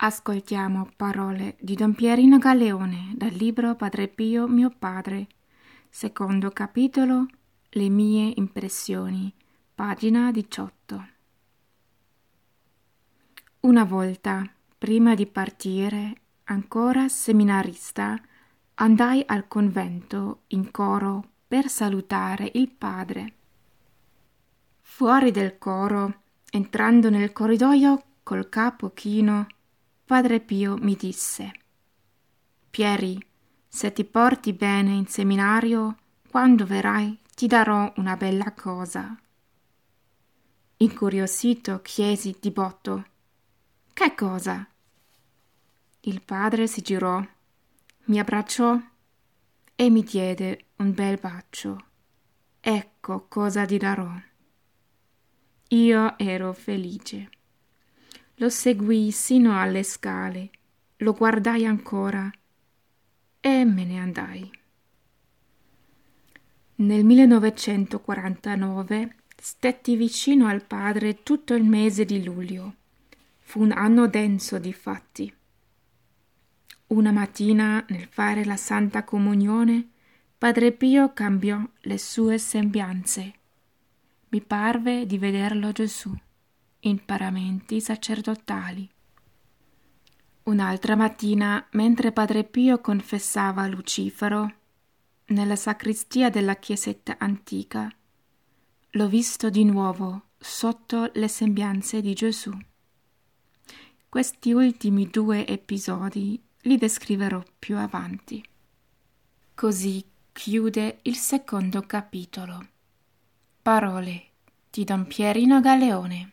Ascoltiamo parole di Don Pierino Galeone dal libro Padre Pio mio padre, secondo capitolo Le mie impressioni, pagina 18. Una volta, prima di partire, ancora seminarista, andai al convento in coro per salutare il padre. Fuori del coro, entrando nel corridoio col capo chino, Padre Pio mi disse Pieri, se ti porti bene in seminario, quando verrai ti darò una bella cosa. Incuriosito chiesi di botto Che cosa? Il padre si girò, mi abbracciò e mi diede un bel bacio. Ecco cosa ti darò. Io ero felice. Lo seguii sino alle scale, lo guardai ancora e me ne andai. Nel 1949 stetti vicino al padre tutto il mese di luglio. Fu un anno denso di fatti. Una mattina, nel fare la Santa Comunione, Padre Pio cambiò le sue sembianze. Mi parve di vederlo Gesù in paramenti sacerdotali. Un'altra mattina, mentre Padre Pio confessava Lucifero, nella sacristia della chiesetta antica, l'ho visto di nuovo sotto le sembianze di Gesù. Questi ultimi due episodi li descriverò più avanti. Così chiude il secondo capitolo. Parole di Don Pierino Galeone.